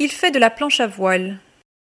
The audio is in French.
Il fait de la planche à voile.